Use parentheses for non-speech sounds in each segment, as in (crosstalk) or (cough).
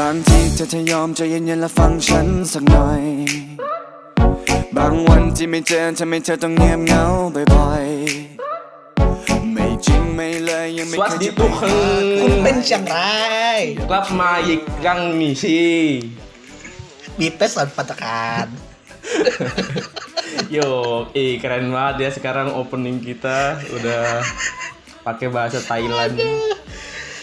บางทีเธอจะยอมใจเย็นๆและฟังฉันสักหน่อย บางวันที่ไม่เจอทำให้เธอต้องเงียบเหงาบ่อยๆ ไม่จริงไม่เลยยังไม่เคย Swasti จะไปหา Tuhan คุณเป็นอย่างไร Klub Mayik Gang Misi มีเปสันปัตการ Yo, eh keren banget ya sekarang opening kita udah pakai bahasa Thailand.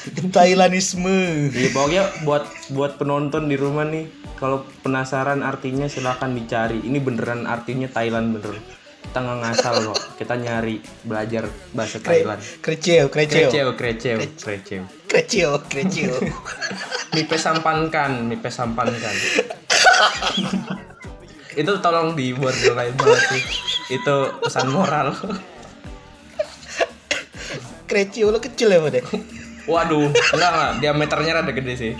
(laughs) Thailandisme Jadi pokoknya buat buat penonton di rumah nih, kalau penasaran artinya silahkan dicari. Ini beneran artinya Thailand bener. Kita nggak ngasal kok. Kita nyari belajar bahasa Thailand. Kreceo Kreceo Kreceo, kreceo, kreceo. Kreceo Kreceo (laughs) Mipe sampankan, mipe sampankan. (laughs) itu tolong di borderline banget sih. Itu pesan moral. Kreceo lo kecil ya deh Waduh, enggak enggak, diameternya rada gede sih.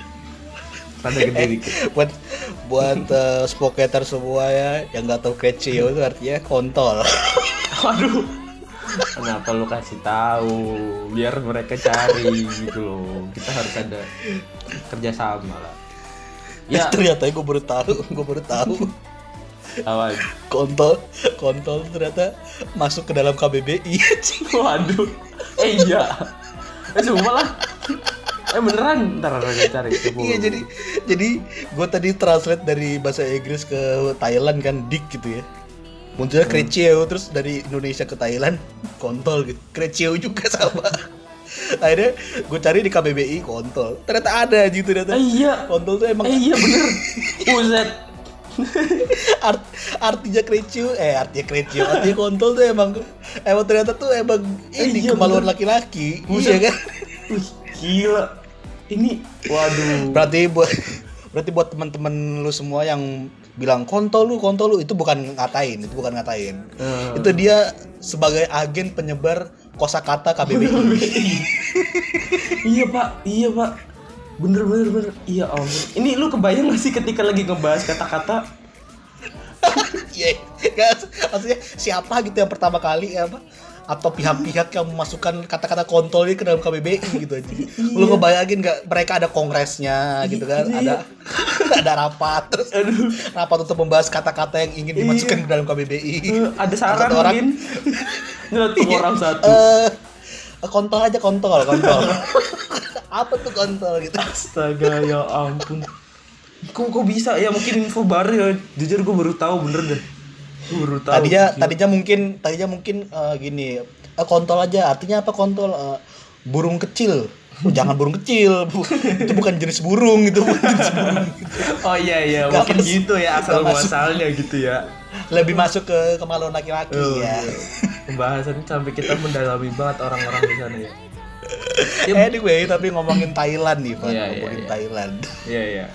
Rada gede dikit. buat buat uh, spoketer semua ya yang nggak tahu Kreceo itu artinya kontol (laughs) Waduh. Kenapa lu kasih tahu? Biar mereka cari gitu loh. Kita harus ada kerjasama lah. Ya, (laughs) ternyata gue baru tahu gue baru tahu awan. kontol kontol ternyata masuk ke dalam KBBI Waduh. Eh iya. Eh sumpah lah. Eh beneran, ntar ada cari. Coba. (laughs) iya jadi jadi gue tadi translate dari bahasa Inggris ke Thailand kan dik gitu ya munculnya Hmm. Kreceo terus dari Indonesia ke Thailand kontol gitu Kreceo juga sama akhirnya gue cari di KBBI kontol ternyata ada gitu ternyata Eh iya. kontol tuh emang Eh iya bener. (laughs) Buset. (laughs) art, artinya krecil eh artinya krecil artinya kontol tuh emang emang ternyata tuh emang ini iya, kemaluan laki-laki iya kan Wih, gila. Ini waduh. berarti buat berarti buat teman-teman lu semua yang bilang kontol lu kontol lu itu bukan ngatain itu bukan ngatain Eh. itu dia sebagai agen penyebar kosakata KBBI iya pak, iya pak. Bener bener bener. Iya ampun. Ini lu kebayang gak sih ketika lagi ngebahas kata-kata? Iya, nggak, maksudnya siapa gitu yang pertama kali ya apa atau pihak-pihak yang memasukkan kata-kata kontol ini ke dalam KBBI gitu aja. Lu ngebayangin nggak mereka ada kongresnya gitu kan, Iya. ada ada rapat terus Aduh. rapat untuk membahas kata-kata yang ingin dimasukkan Iya. ke dalam KBBI. Eh, ada saran Satu orang, mungkin? Nyeletuk orang satu. Eh, kontol aja kontol, kontol. (laughs) Apa tuh kontol gitu? Astaga ya ampun. Kok, kok bisa ya mungkin info baru ya. Jujur gue baru tahu bener deh. Gue baru tahu. tadinya Gila. tadinya mungkin tadinya mungkin eh, gini eh, kontol aja artinya apa kontol Eh, burung kecil Oh, (laughs) jangan burung kecil Bu- itu bukan jenis burung itu bukan jenis burung Oh iya iya Nggak mungkin masuk. gitu ya asal muasalnya gitu ya. lebih masuk ke kemaluan laki-laki Oh, ya iya. Pembahasan sampai kita mendalami banget orang-orang di sana ya. (laughs) anyway tapi ngomongin Thailand nih Pak Iya, iya, ngomongin iya. Thailand Iya iya.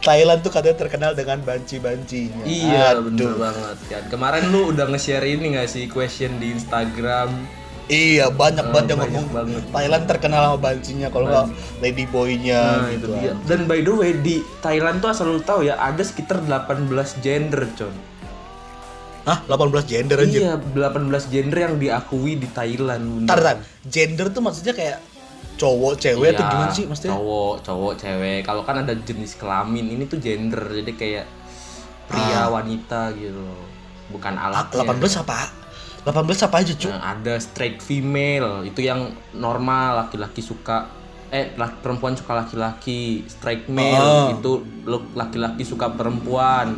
Thailand tuh katanya terkenal dengan banci-bancinya Iya Aduh. bener banget kan. Kemarin lu udah nge-share ini gak sih question di Instagram? iya banyak Oh, banget yang ngomong banget. Thailand terkenal sama bancinya kalau nggak lady boynya Nah, itu gitu dia. Dan by the way di Thailand tuh asal lu tahu ya ada sekitar 18 gender, Con. Hah 18 gender aja Iya, 18 gender yang diakui di Thailand. Ntar, ntar. Gender tuh maksudnya kayak cowok, cewek atau Iya, gimana sih maksudnya? Cowok, cowok, cewek. Kalau kan ada jenis kelamin, ini tuh gender. Jadi kayak pria, wanita gitu. Bukan Ah, alat. 18 apa? 18 apa aja, Cuk? Nah, ada straight female, itu yang normal laki-laki suka eh laki, perempuan suka laki-laki. Straight male Oh. itu laki-laki suka perempuan.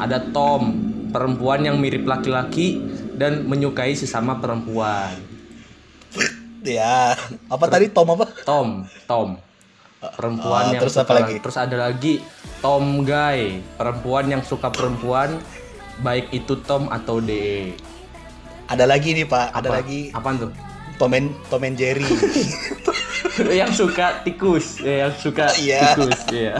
Ada tom, perempuan yang mirip laki-laki dan menyukai sesama perempuan. Ya, apa tadi Tom apa? Tom, Tom. Perempuan Ah, yang terus suka apa lagi? Terus ada lagi Tom guy, perempuan yang suka perempuan baik itu Tom atau DE. Ada lagi nih, Pak. Ada Apa? lagi Apaan tuh? Tom and, Tom and Jerry. (laughs) yang suka tikus, ya, yang suka (laughs) Iya. tikus, ya.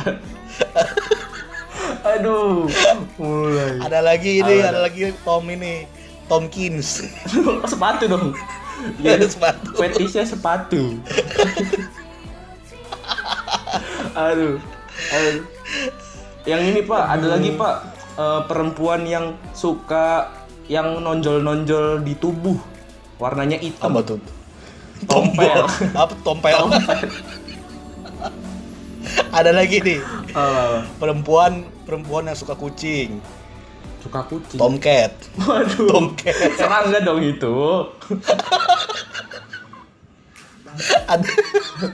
(laughs) Aduh, mulai. ada lagi ini, Apa ada lagi Tom ini. Tomkins. sepatu dong. Ya, sepatu. Fetishnya sepatu. aduh, aduh. Yang ini pak, ada lagi pak eh, perempuan yang suka yang nonjol-nonjol di tubuh, warnanya hitam. Apa tuh? Tompel. Apa tompel? Ada lagi nih. Oh, Perempuan perempuan yang suka kucing. Suka kucing. Tomcat. Waduh. Tomcat. Serangga dong itu. (laughs) Ada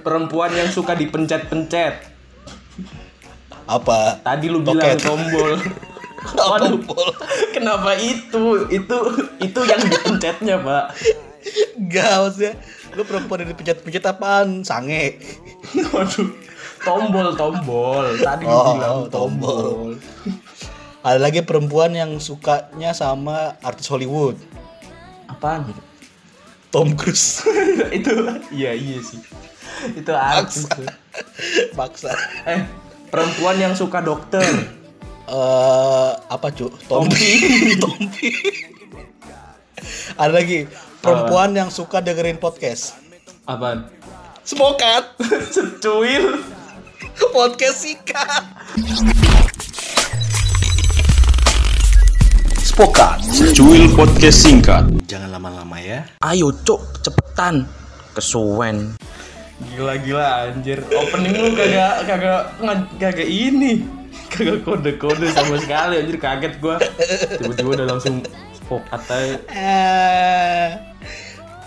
Perempuan yang suka dipencet-pencet. apa? Tadi lu bilang Toket. tombol. (laughs) Oh, Waduh. tombol. Kenapa itu? Itu itu yang dipencetnya, Pak. Enggak maksudnya. Lu perempuan yang dipencet-pencet apaan? Sange. (laughs) Waduh. Tombol, tombol. Tadi lu Oh, bilang tombol. Ada lagi perempuan yang sukanya sama artis Hollywood. Apaan? Tom Cruise. (laughs) itu iya iya sih. Itu artis. Maksa. Eh, perempuan yang suka dokter. (clears throat) Eh apa cu? Tompi. (laughs) Tompi. Ada lagi perempuan yang suka dengerin podcast. Apaan? Semokat. (laughs) Secuil. podcast sikat. Spokat. Cuil podcast singkat. Jangan lama-lama ya. Ayo, Cok, cepetan. Kesuwen. Gila-gila anjir. Opening lu kagak kagak kagak ini. (laughs) Kagak kode-kode sama sekali anjir kaget gua. Tiba-tiba udah langsung spokat aja. Eh,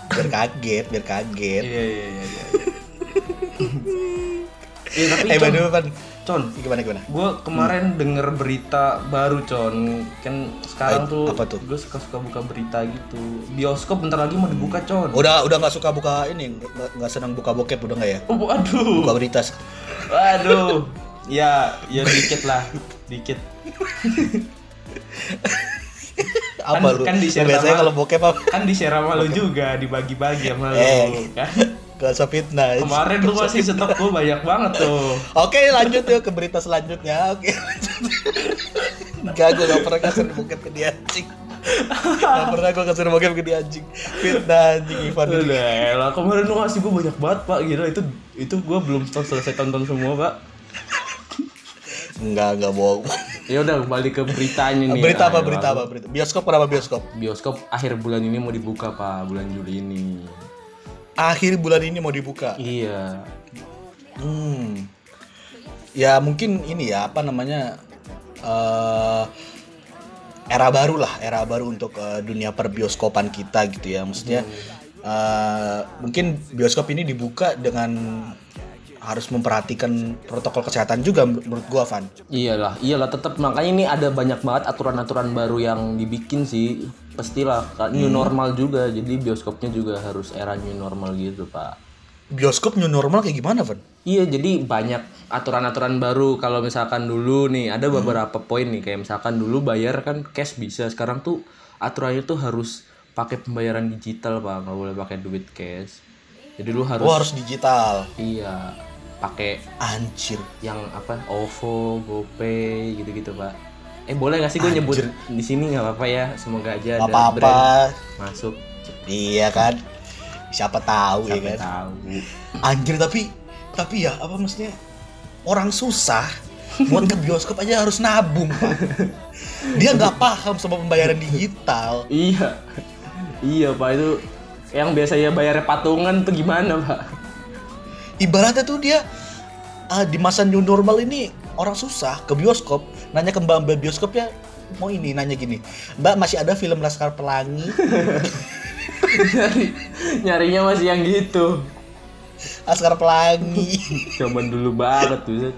biar kaget, biar kaget. Iya iya iya iya. Iya (laughs) tapi Eh, by the way, Pan. Con, Gimana gimana? gue kemarin denger berita baru Con kan sekarang tuh, apa tuh? gue suka suka buka berita gitu bioskop bentar lagi mau dibuka Con Udah udah nggak suka buka ini, nggak senang buka bokep udah nggak ya? oh, waduh Buka berita. waduh (laughs) ya ya dikit lah dikit (laughs) Apa lu? kan di-share Biasanya sama- kalau bokep apa? kan di share sama lu juga dibagi-bagi sama lu Eh. kan (laughs) Gak usah fitnah. kemarin lu masih stok gue banyak banget tuh Oke lanjut yuk ke berita selanjutnya. Oke lanjut. Enggak, gue gak pernah kasih bokep ke dia anjing. Gak pernah gue kasih bokep ke dia anjing. Fitnah anjing Ivan. Udah lah kemarin lu ngasih gue banyak banget pak gila itu itu gue belum selesai tonton semua pak Enggak, enggak bohong. ya udah balik ke beritanya nih Berita apa? Ayo, Berita apa? Berita. Bioskop kenapa bioskop? bioskop akhir bulan ini mau dibuka pak bulan Juli ini Akhir bulan ini mau dibuka. iya Hmm. Ya mungkin ini ya apa namanya eh era baru lah, era baru untuk eh, dunia perbioskopan kita gitu ya. Maksudnya eh, mungkin bioskop ini dibuka dengan harus memperhatikan protokol kesehatan juga menur- menurut gua Van. iyalah iyalah tetap makanya ini ada banyak banget aturan-aturan baru yang dibikin sih pastilah Kak. new normal juga jadi bioskopnya juga harus era new normal gitu pak Bioskop new normal kayak gimana Van? Iya, jadi banyak aturan-aturan baru. Kalau misalkan dulu nih ada beberapa poin nih, kayak misalkan dulu bayar kan cash bisa. Sekarang tuh aturannya tuh harus pakai pembayaran digital, Pak. Nggak boleh pakai duit cash. Jadi lu harus, Oh harus digital. iya pakai Anjir. yang apa? OVO, GoPay gitu-gitu, Pak. Eh boleh nggak sih gue nyebut di sini nggak apa-apa ya? Semoga aja Gak ada brand apa-apa. masuk. Iya kan? Siapa tahu ya Sampai kan? tahu. Anjir tapi tapi ya apa maksudnya orang susah buat ke bioskop aja harus nabung pak. Dia nggak paham sama pembayaran digital. Iya. Iya, Pak itu yang biasanya bayar patungan tuh gimana, Pak? Ibaratnya tuh dia ah, di masa new normal ini orang susah ke bioskop nanya ke mbak mbak bioskopnya mau ini nanya gini mbak masih ada film Laskar Pelangi Nyari, (laughs) nyarinya masih yang gitu. Laskar Pelangi Zaman dulu banget tuh.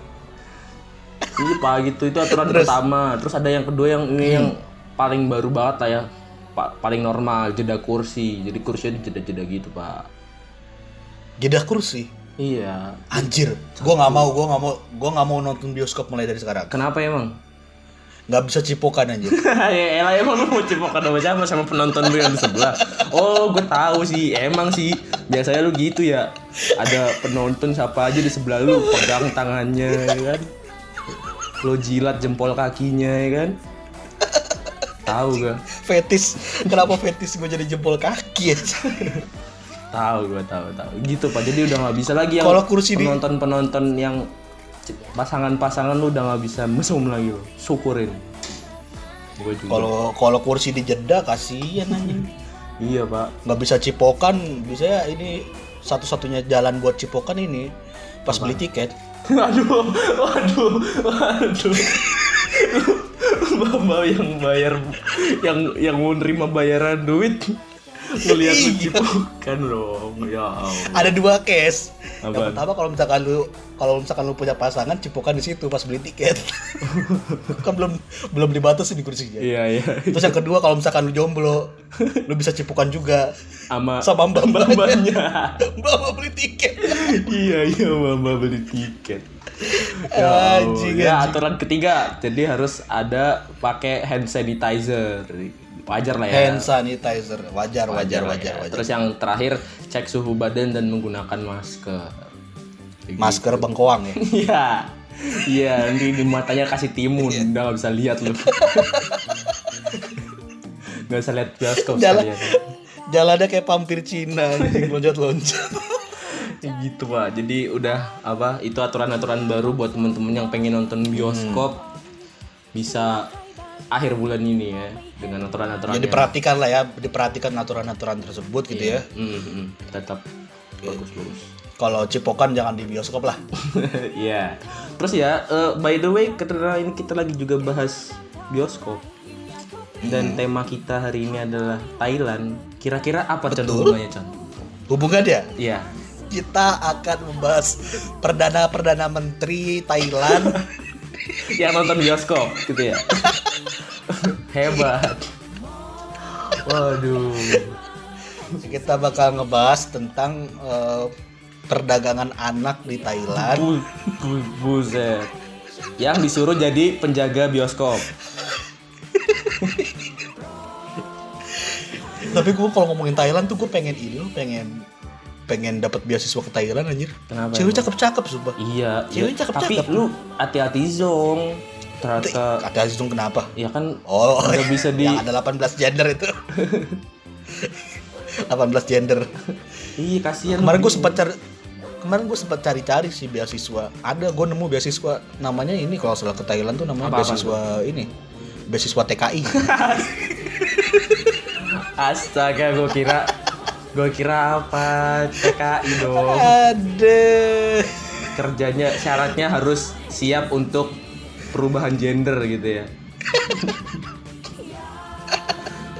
Iya pak gitu itu aturan pertama. Terus ada yang kedua yang ini yang paling baru banget lah ya. Pa- paling normal jeda kursi. Jadi kursinya dijeda-jeda gitu pak. jeda kursi Iya. anjir gua nggak mau gua nggak mau gua nggak mau nonton bioskop mulai dari sekarang. Kenapa emang? nggak bisa cipokan anjir. (laughs) Ya elah emang lu mau cipokan sama siapa? Sama penonton lu yang di sebelah. Oh gue tahu sih emang sih. Biasanya lu gitu ya. Ada penonton siapa aja di sebelah lu pegang tangannya ya kan? Lo jilat jempol kakinya ya kan? Tahu gak fetis kenapa fetis gue jadi jempol kaki ya tahu gue tahu tahu. Gitu pak. Jadi udah nggak bisa lagi yang Kalau kursi di- penonton penonton yang pasangan-pasangan lu udah nggak bisa mesum lagi lo syukurin. Kalau kalau kursi dijeda kasihan anjing. (laughs) Iya pak. Nggak bisa cipokan. Bisa ya ini satu-satunya jalan buat cipokan ini pas beli tiket. Aduh, (laughs) waduh, waduh. (laughs) Mbak yang bayar yang yang mau nerima bayaran duit ngelihat lu cipokan loh ya Allah. Ada dua case. Yang Apaan? pertama kalau misalkan lu kalau misalkan lu punya pasangan cipokan di situ pas beli tiket. (laughs) kan belum belum dibatasi di kursinya. Iya iya. Terus yang kedua kalau misalkan lu jomblo, lu bisa cipokan juga Sama sama mbak mbak-mbaknya. Mbak mau beli tiket. iya iya mama beli tiket. Ya. Anjing, ya anjing. aturan ketiga jadi harus ada pakai hand sanitizer wajar lah ya Hand sanitizer, wajar, wajar, wajar, ya. wajar. terus yang terakhir cek suhu badan dan menggunakan masker Masker bengkoang ya. (laughs) Iya. Iya, nanti di matanya kasih timun, udah gak bisa lihat lu. (laughs) gak bisa lihat bioskop Jalan, sekalian. jalannya kayak pampir Cina, anjing (laughs) loncat-loncat. Ya gitu pak. Jadi udah apa? Itu aturan-aturan baru buat temen-temen yang pengen nonton bioskop bisa akhir bulan ini ya dengan aturan-aturan. Ya diperhatikan lah ya, diperhatikan aturan-aturan tersebut gitu ya. Hmm, hmm, tetap bagus-bagus. Kalau cipokan jangan di bioskop lah. (laughs) Iya. Terus ya, eh, by the way, karena ini kita lagi juga bahas bioskop. Dan tema kita hari ini adalah Thailand. Kira-kira apa Chan hubungannya Chan? Hubungannya, Iya. kita akan membahas perdana-perdana menteri Thailand (laughs) (laughs) Yang nonton bioskop gitu ya. (laughs) Hebat. Waduh. kita bakal ngebahas tentang eh, perdagangan anak di Thailand. Bu, bu, buzet. Yang disuruh jadi penjaga bioskop. Tapi gue kalau ngomongin Thailand tuh gue pengen ini pengen pengen dapat beasiswa ke Thailand anjir. Kenapa Cewek cakep-cakep sumpah. Iya. Cewek iya. cakep-cakep. Tapi lu hati-hati zong. Ternyata Kata Aziz dong kenapa? ya kan Oh, nggak (laughs) bisa di yang ada 18 gender itu. (laughs) 18 gender. Iya kasihan. Kemarin gue sempat cari kemarin gue sempat cari-cari sih beasiswa. Ada gue nemu beasiswa namanya ini kalau salah ke Thailand tuh namanya Apa-apa beasiswa ini. Beasiswa TKI. (laughs) Astaga, gue kira gue kira apa TKI dong. Ada. Kerjanya syaratnya harus siap untuk perubahan gender gitu ya.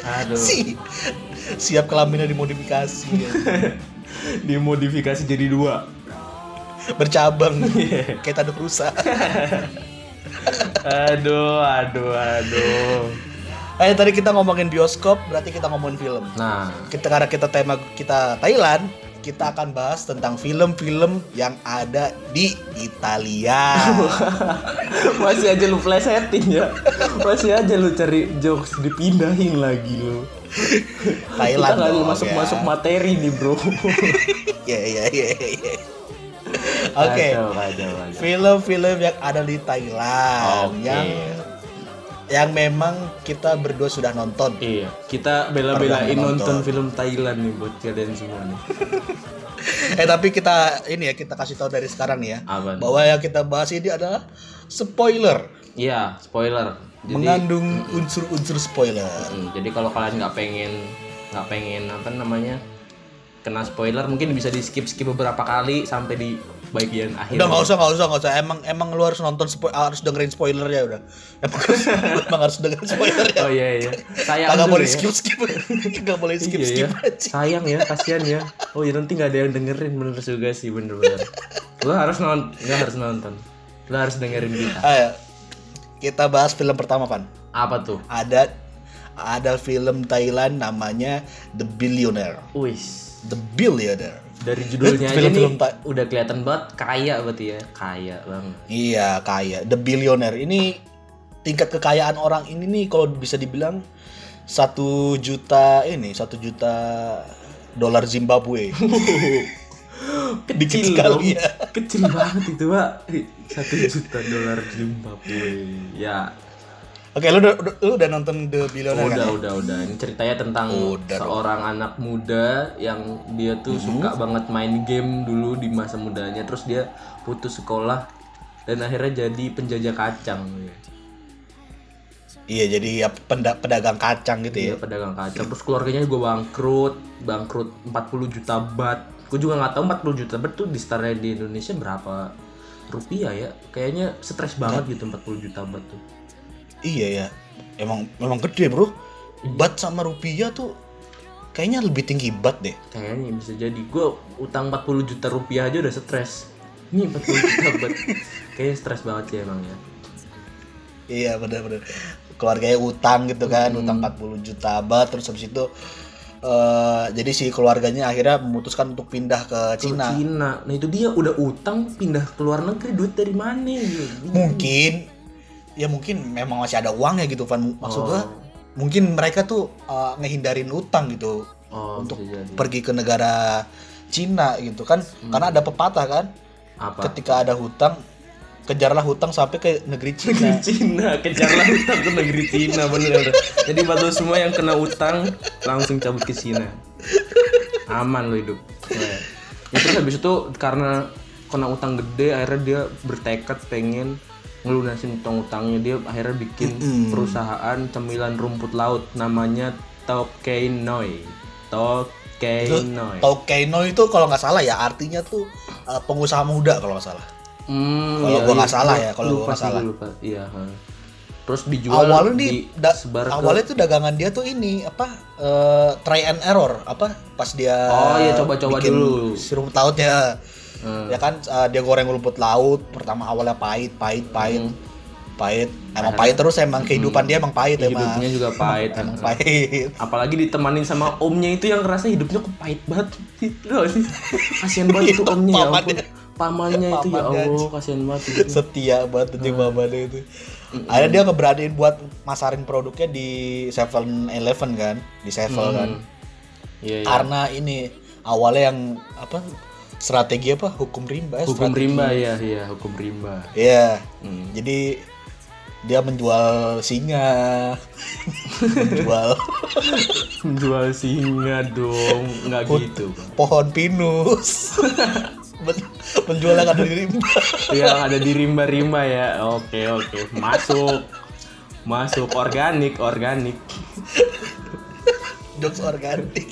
Aduh. Si siap kelaminnya dimodifikasi ya. (laughs) Dimodifikasi jadi dua. bercabang Iya. kayak tanduk rusa. (laughs) Aduh, aduh, aduh. Eh tadi kita ngomongin bioskop, berarti kita ngomongin film. Nah, Kita karena kita tema kita Thailand, kita akan bahas tentang film-film yang ada di Italia. (laughs) masih aja lu plesetin ya. Masih aja lu cari jokes dipindahin lagi lu. Thailand Kita dong, masuk ya. masuk materi nih bro. Iya (laughs) iya iya iya. Oke. Kacau, kacau, kacau. Film-film yang ada di Thailand Oke. yang yang memang kita berdua sudah nonton. Iya, kita bela-belain nonton nonton. film Thailand nih buat kalian semua nih. (laughs) Eh tapi kita ini ya kita kasih tahu dari sekarang nih ya Apa? bahwa yang kita bahas ini adalah spoiler, Iya, spoiler. Jadi, mengandung unsur-unsur spoiler. Jadi kalau kalian nggak pengen nggak pengen apa namanya kena spoiler mungkin bisa di skip skip beberapa kali sampai di bagian akhir. Udah nggak usah nggak usah nggak usah. Emang emang lu harus nonton spo- harus dengerin spoiler ya udah. Emang harus, (laughs) emang harus dengerin spoiler ya. Oh iya iya. Sayang Kagak dulu boleh ya. skip skip. (laughs) Kagak boleh skip Iya, skip iya. Sayang ya, kasihan ya. Oh ya nanti nggak ada yang dengerin bener juga sih bener-bener. Lo harus nonton, nggak harus nonton. Lo harus dengerin kita. Ayo kita bahas film pertama pan. Apa tuh? Ada ada film Thailand namanya The Billionaire. Wis. The Billionaire. Dari judulnya aja Film-film nih udah kelihatan banget kaya berarti ya, kaya banget. Iya kaya. The Billionaire ini tingkat kekayaan orang ini nih kalau bisa dibilang satu juta ini satu juta dolar Zimbabwe. (laughs) Dikit Kecil sekali dong. ya. Kecil banget itu pak. Satu juta dolar Zimbabwe. Ya. Oke, lu udah, udah- lu udah nonton The Billionaire udah, kan? udah, udah. Ini ceritanya tentang Udah dong. seorang anak muda yang dia tuh suka banget main game dulu di masa mudanya. Terus dia putus sekolah dan akhirnya jadi penjajah kacang. Iya, jadi ya penda- pedagang kacang gitu ya. Dia pedagang kacang. Terus keluarganya juga bangkrut, bangkrut 40 juta bat. Gue juga nggak tahu 40 juta bat tuh di startnya di Indonesia berapa rupiah ya kayaknya stres banget gitu 40 juta bat tuh Iya ya. Emang memang gede, Bro. Bat sama rupiah tuh kayaknya lebih tinggi bat deh. kayaknya bisa jadi gue utang 40 juta rupiah aja udah stres ini 40 juta bat (laughs) kayaknya stres banget sih emang ya Iya, benar-benar. Keluarganya utang gitu kan, utang 40 juta bat terus habis itu eh jadi si keluarganya akhirnya memutuskan untuk pindah ke Ke Cina. Cina nah itu dia udah utang pindah ke luar negeri duit dari mana gitu Mungkin ya mungkin memang masih ada uangnya gitu Van. Maksud gua mungkin mereka tuh eh, ngehindarin utang gitu oh untuk jadi pergi ke negara Cina gitu kan. Karena ada pepatah kan, apa ketika ada hutang kejarlah hutang sampai ke negeri Cina. negeri Cina kejarlah utang ke negeri Cina bener jadi buat lo semua yang kena utang langsung cabut ke Cina aman lo hidup ya. Ya, terus habis itu karena kena utang gede akhirnya dia bertekad pengen ngelunasin utang-utangnya dia akhirnya bikin perusahaan cemilan rumput laut namanya Tokenoi Tokenoi Tokeno itu kalau nggak salah ya artinya tuh eh, pengusaha muda kalau nggak salah. Hmm, Kalau iya, gua nggak iya. salah Gua ya, kalau gua nggak salah. lupa. Iya. ha. Terus dijual awalnya di, da- disebar ke- awalnya tuh dagangan dia tuh ini apa eh, try and error apa pas dia Oh, iya, coba-coba bikin dulu. sirup lautnya Hmm. ya kan eh, dia goreng rumput laut pertama awalnya pahit pahit pahit Hmm. pahit emang pahit terus emang kehidupan dia emang pahit emang hidupnya juga pahit. emang pahit Apalagi ditemanin sama omnya itu yang ngerasa hidupnya kok pahit banget. Lu tau sih? Kasihan banget itu Itu omnya ya ampun. pamannya. Pamannya itu ya Pamannya Allah, kasihan banget hidupnya. setia banget anjing mamanya itu akhirnya dia ngeberaniin buat masarin produknya di 7-Eleven kan di Sevel kan Iya, iya. karena ini awalnya yang apa strategi apa hukum rimba Hukum strategi- rimba ya, iya, hukum rimba. Iya. Hmm. Jadi dia menjual singa, (laughs) menjual (laughs) Menjual singa dong, nggak gitu. Bang. pohon pinus, (laughs) Men- menjual yang ada di rimba. yang ada di rimba-rimba ya. Oke oke, masuk, masuk organik organik. Jokes organik.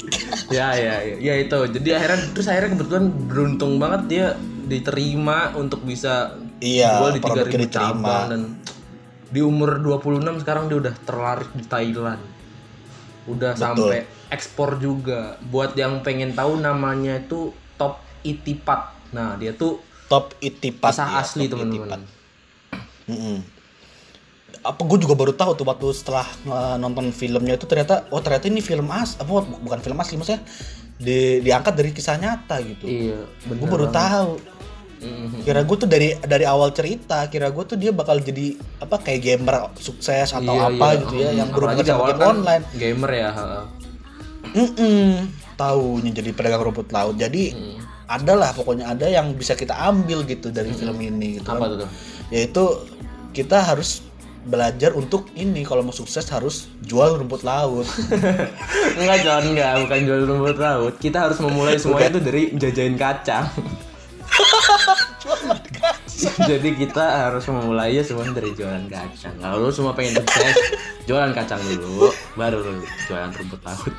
Ya (laughs) ya ya, ya itu. Jadi akhirnya terus akhirnya kebetulan beruntung banget dia diterima untuk bisa Iya, jual di 3000 diterima. cabang dan di umur 26 sekarang dia udah terlaris di Thailand. Udah sampai ekspor juga. Buat yang pengen tahu namanya itu Top Itipat. Nah, dia tuh Top itipat. kisah ya, asli teman-teman. Apa gue juga baru tahu tuh waktu setelah uh, nonton filmnya itu ternyata oh ternyata ini film as apa bukan film asli maksudnya di, diangkat dari kisah nyata gitu. Iya, gue baru tahu. Mhm. Kira gue tuh dari dari awal cerita, kira gue tuh dia bakal jadi apa kayak gamer sukses atau Iya, apa iya. gitu ya, yang Apalagi berhubungan di sama awal game kan online. Gamer ya. ha. Mm-mm. Taunya jadi pedagang rumput laut. Jadi Hmm. adalah pokoknya ada yang bisa kita ambil gitu dari film ini gitu. Apa kan. tuh? Yaitu kita harus belajar untuk ini kalau mau sukses harus jual rumput laut. (laughs) Enggak John, enggak, bukan jual rumput laut. Kita harus memulai semua itu dari jajain (laughs) kacang. Jadi kita harus memulainya semua dari jualan kacang. Kalau lu semua pengen sukses, jualan kacang dulu, baru jualan rumput laut.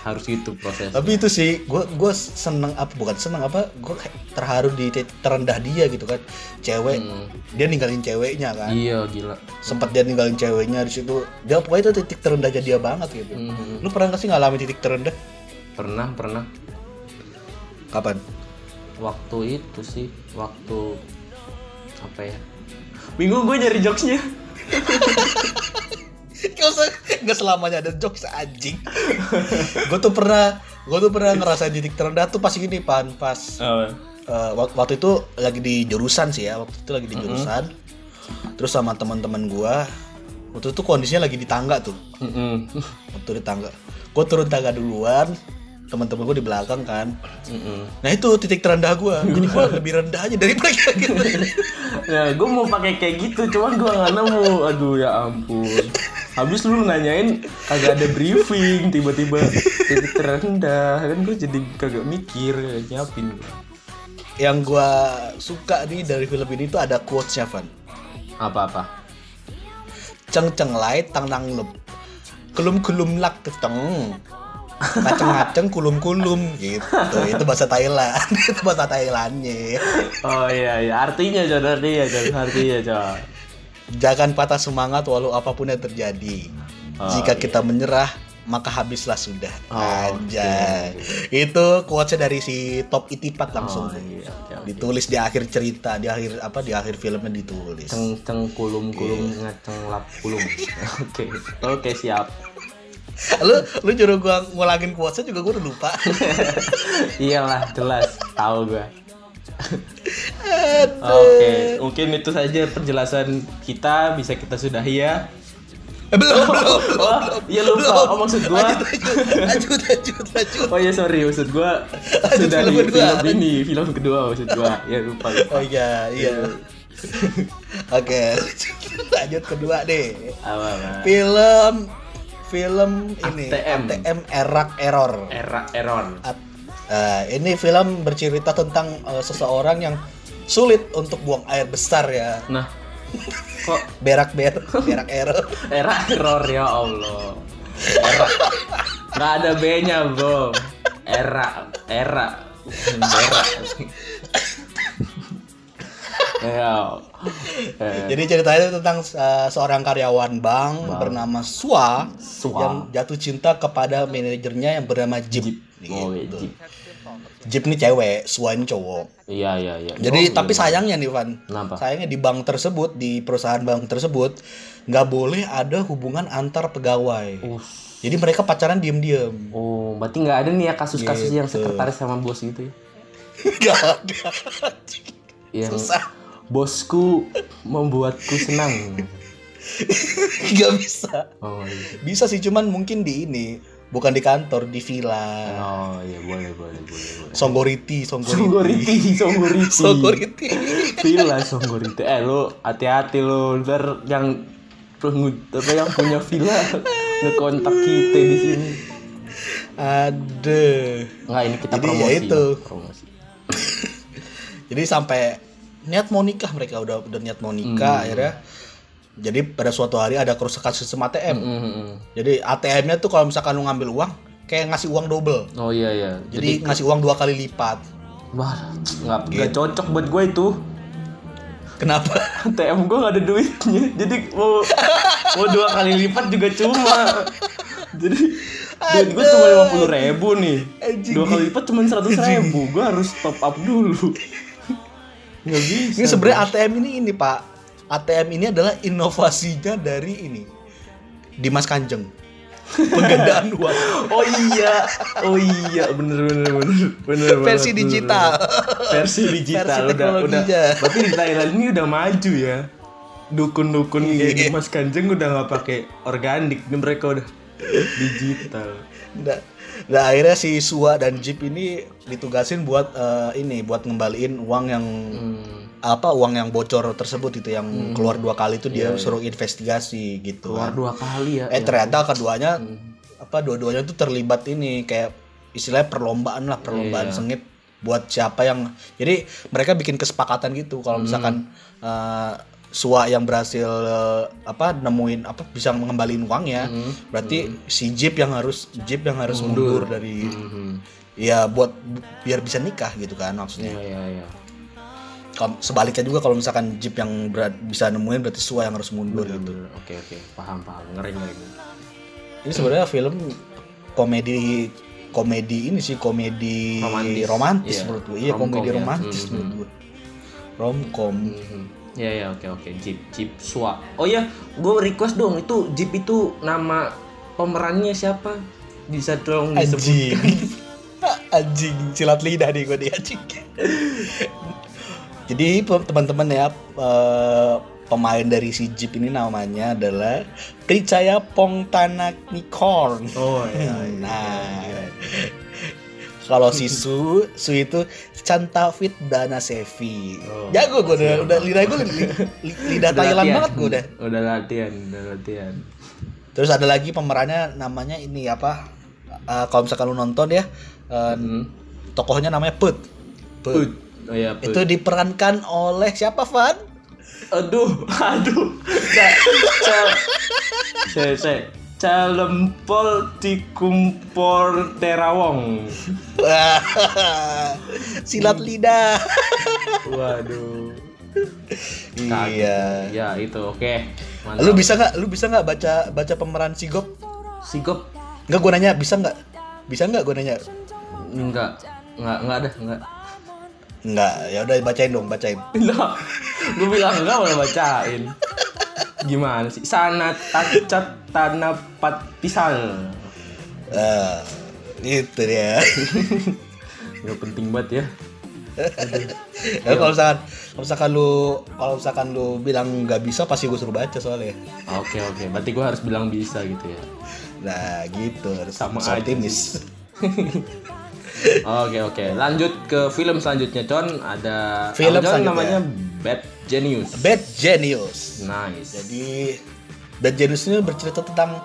Harus gitu proses. Tapi itu sih gue gue seneng apa bukan seneng apa gue terharu di titik terendah dia gitu kan cewek dia ninggalin ceweknya kan Iya, gila. sempat dia ninggalin ceweknya di situ dia pokoknya itu titik terendahnya dia banget gitu Mhm. lu pernah gak sih ngalamin titik terendah Pernah, pernah. kapan Waktu itu sih, waktu apa ya? Bingung gue nyari jokesnya. (laughs) Gak usah, gak selamanya ada jokes anjing. gue tuh pernah, gue tuh pernah ngerasain titik terendah tuh pas gini pan, pas wak- waktu itu lagi di jurusan sih ya, waktu itu lagi di jurusan. Terus sama teman-teman gue, waktu itu kondisinya lagi di tangga tuh, Mm-mm. waktu di tangga. Gue turun tangga duluan, teman-teman gue di belakang kan. Mm-mm. Nah itu titik terendah gue, jadi gue lebih rendah aja dari mereka (laughs) gitu. Nah, gue mau pakai kayak gitu, cuman gue nggak nemu. Aduh ya ampun. Habis lu nanyain kagak ada briefing, tiba-tiba titik terendah, kan gue jadi kagak mikir nyiapin. Yang gue suka nih dari film ini tuh ada quotes-nya Van. Apa-apa? ceng ceng lai tang nang lep kelum kelum lak keteng ngaceng-ngaceng kulum-kulum gitu itu bahasa Thailand (laughs) itu bahasa Thailandnya Oh iya iya artinya Jon artinya Jon artinya Jon. Jangan patah semangat walau apa pun yang terjadi Oh, jika iya. kita menyerah maka habislah sudah Oh, aja itu quotesnya dari si Top Itipat langsung Oh iya oke oke. ditulis di akhir cerita di akhir apa di akhir filmnya ditulis Ceng ceng kulum kulum ngaceng lap kulum. (laughs) Oke oke siap. lu lu nyuruh gua ngulangin quotesnya juga gua udah lupa (laughs) Iyalah jelas tahu gua. Oke, mungkin itu saja penjelasan kita bisa kita sudahi ya. Eh, belum belum Oh, iya lupa. Oh, maksud gua. lanjut lanjut lanjut Oh iya sorry, maksud gua Lanjut sudah film di kedua. film ini, film kedua maksud gua. Ya lupa. lupa. oh iya iya oke lanjut kedua deh Apa, apa? film film ini ATM. ATM Erak Error Era error. At- eh, ini film bercerita tentang eh, seseorang yang sulit untuk buang air besar ya Nah, kok (laughs) berak ber berak error (laughs) era error ya Allah. Era. Nggak ada B-nya, Bro. Era, era. Era. Ya. Eh, jadi ceritanya tentang eh, seorang karyawan bank bernama Sua, Sua. yang jatuh cinta kepada manajernya yang bernama Jip, Oh, iya, Gitu. Jeep. Jip ini cewek, Sua ini cowok Iya, iya, iya. Jadi Oh, tapi iya. sayangnya nih Van, Kenapa? sayangnya di bank tersebut, di perusahaan bank tersebut nggak boleh ada hubungan antar pegawai. Uh. Jadi mereka pacaran diem-diem. Oh, berarti nggak ada nih ya kasus-kasus yang Gitu. sekretaris sama bos gitu ya? (laughs) Gak ada. Yang Susah. bosku membuatku senang. (laughs) Gak bisa. Oh, iya. Bisa sih cuman mungkin di ini, bukan di kantor, di villa. Oh, iya boleh, boleh, boleh, boleh. Songgoriti, Songgoriti. Songgoriti, Songgoriti. Songgoriti. Villa Songgoriti. Eh lu hati-hati lu ntar yang apa yang punya villa ngekontak kita di sini. Ada. Enggak ini kita Jadi promosi. ya itu. Promosi. (laughs) Jadi sampai niat mau nikah mereka udah udah niat mau nikah akhirnya. Jadi pada suatu hari ada kerusakan sistem ATM. Mm, mm, mm. Jadi ATM-nya tuh kalau misalkan lu ngambil uang kayak ngasih uang double. Oh iya iya. Jadi, ngasih uang dua kali lipat. wah nggak Gitu. cocok buat gue itu. Kenapa? (laughs) ATM gue nggak ada duitnya. Jadi mau mau dua kali lipat juga cuma. Jadi duit gue cuma lima puluh ribu nih. Anjing. Dua kali lipat cuma seratus ribu. Gue harus top up dulu. (laughs) Nggak bisa. Ini sebenarnya ATM ini ini Pak. ATM ini adalah inovasinya dari ini. Dimas Kanjeng. Penggandaan (laughs) uang. Oh iya, oh iya, bener bener bener bener Versi bener digital. banget. Versi digital Versi udah udah. Berarti di Thailand ini udah maju ya. Dukun-dukun kayak Iya. Dimas Kanjeng udah nggak pakai organik, ini mereka udah digital. Nah, nah, akhirnya si Sua dan Jeep ini ditugasin buat eh, ini buat ngembaliin uang yang apa uang yang bocor tersebut itu yang keluar dua kali itu dia suruh investigasi gitu. Keluar kan. dua kali ya. Eh ternyata keduanya apa dua-duanya tuh terlibat ini kayak istilahnya perlombaan lah perlombaan Iya. sengit buat siapa yang jadi mereka bikin kesepakatan gitu kalau misalkan eh, Sua yang berhasil eh, apa nemuin apa bisa mengembalikan uangnya berarti si Jeep yang harus Jeep yang harus mundur, dari Mhm. Ya buat bu- biar bisa nikah gitu kan maksudnya Iya iya iya. Kalau- sebaliknya juga kalau misalkan Jeep yang berat, bisa nemuin berarti Sua yang harus mundur gitu Bener. Oke oke, paham paham, ngeri ngeri. Ini sebenarnya film komedi komedi ini sih komedi Romantis. romantis, Iya. menurut gue. Iya, Romcom komedi ya. romantis Mhm. menurut gue. Romcom. Mhm. Iya ya oke oke Jeep Jeep Swa. Oh ya, gue request dong itu Jeep itu nama pemerannya siapa? Bisa tolong disebut. (laughs) Anjing. silat lidah nih gue di anjing. Jadi teman-teman ya eh, pemain dari si Jeep ini namanya adalah Pricaya Pongtanak Nikorn. Oh iya. Nah, kalau si Su, Su itu Cantavit Danasevi. Oh, Jago gue udah, udah lidah gue lidah Thailand latihan. banget gue udah. Udah latihan, udah latihan. Terus ada lagi pemerannya namanya ini apa? Eh, kalau misalkan lu nonton ya, eh, tokohnya namanya Put. Put. Put. Oh iya, Put. Itu diperankan oleh siapa, Van? Aduh, (laughs) aduh. Saya, saya, saya, saya, calempol terawong. (laughs) Silat lidah. Waduh. Iya. Ya itu oke. Mantap. Lu bisa nggak? Lu bisa nggak baca baca pemeran Sigop? sigop Nggak gue nanya, bisa nggak? Bisa nggak gue nanya? Enggak enggak enggak ada enggak. Nggak, ya udah bacain dong, bacain. Lah, gue bilang enggak malah bacain. Gimana sih? Sana tacat tanapat pisal. Eh, itu dia. Gak penting banget ya. (laughs) ya, kalau misalkan kalau misalkan lu kalau misalkan lu bilang nggak bisa pasti gue suruh baca soalnya. Oke oke, berarti gue harus bilang bisa gitu ya. Nah, gitu harus Sama optimis. (laughs) Oke oke, lanjut ke film selanjutnya Con. Ada Film John namanya Bad Genius. Bad Genius. Nice. Jadi Bad Genius ini bercerita tentang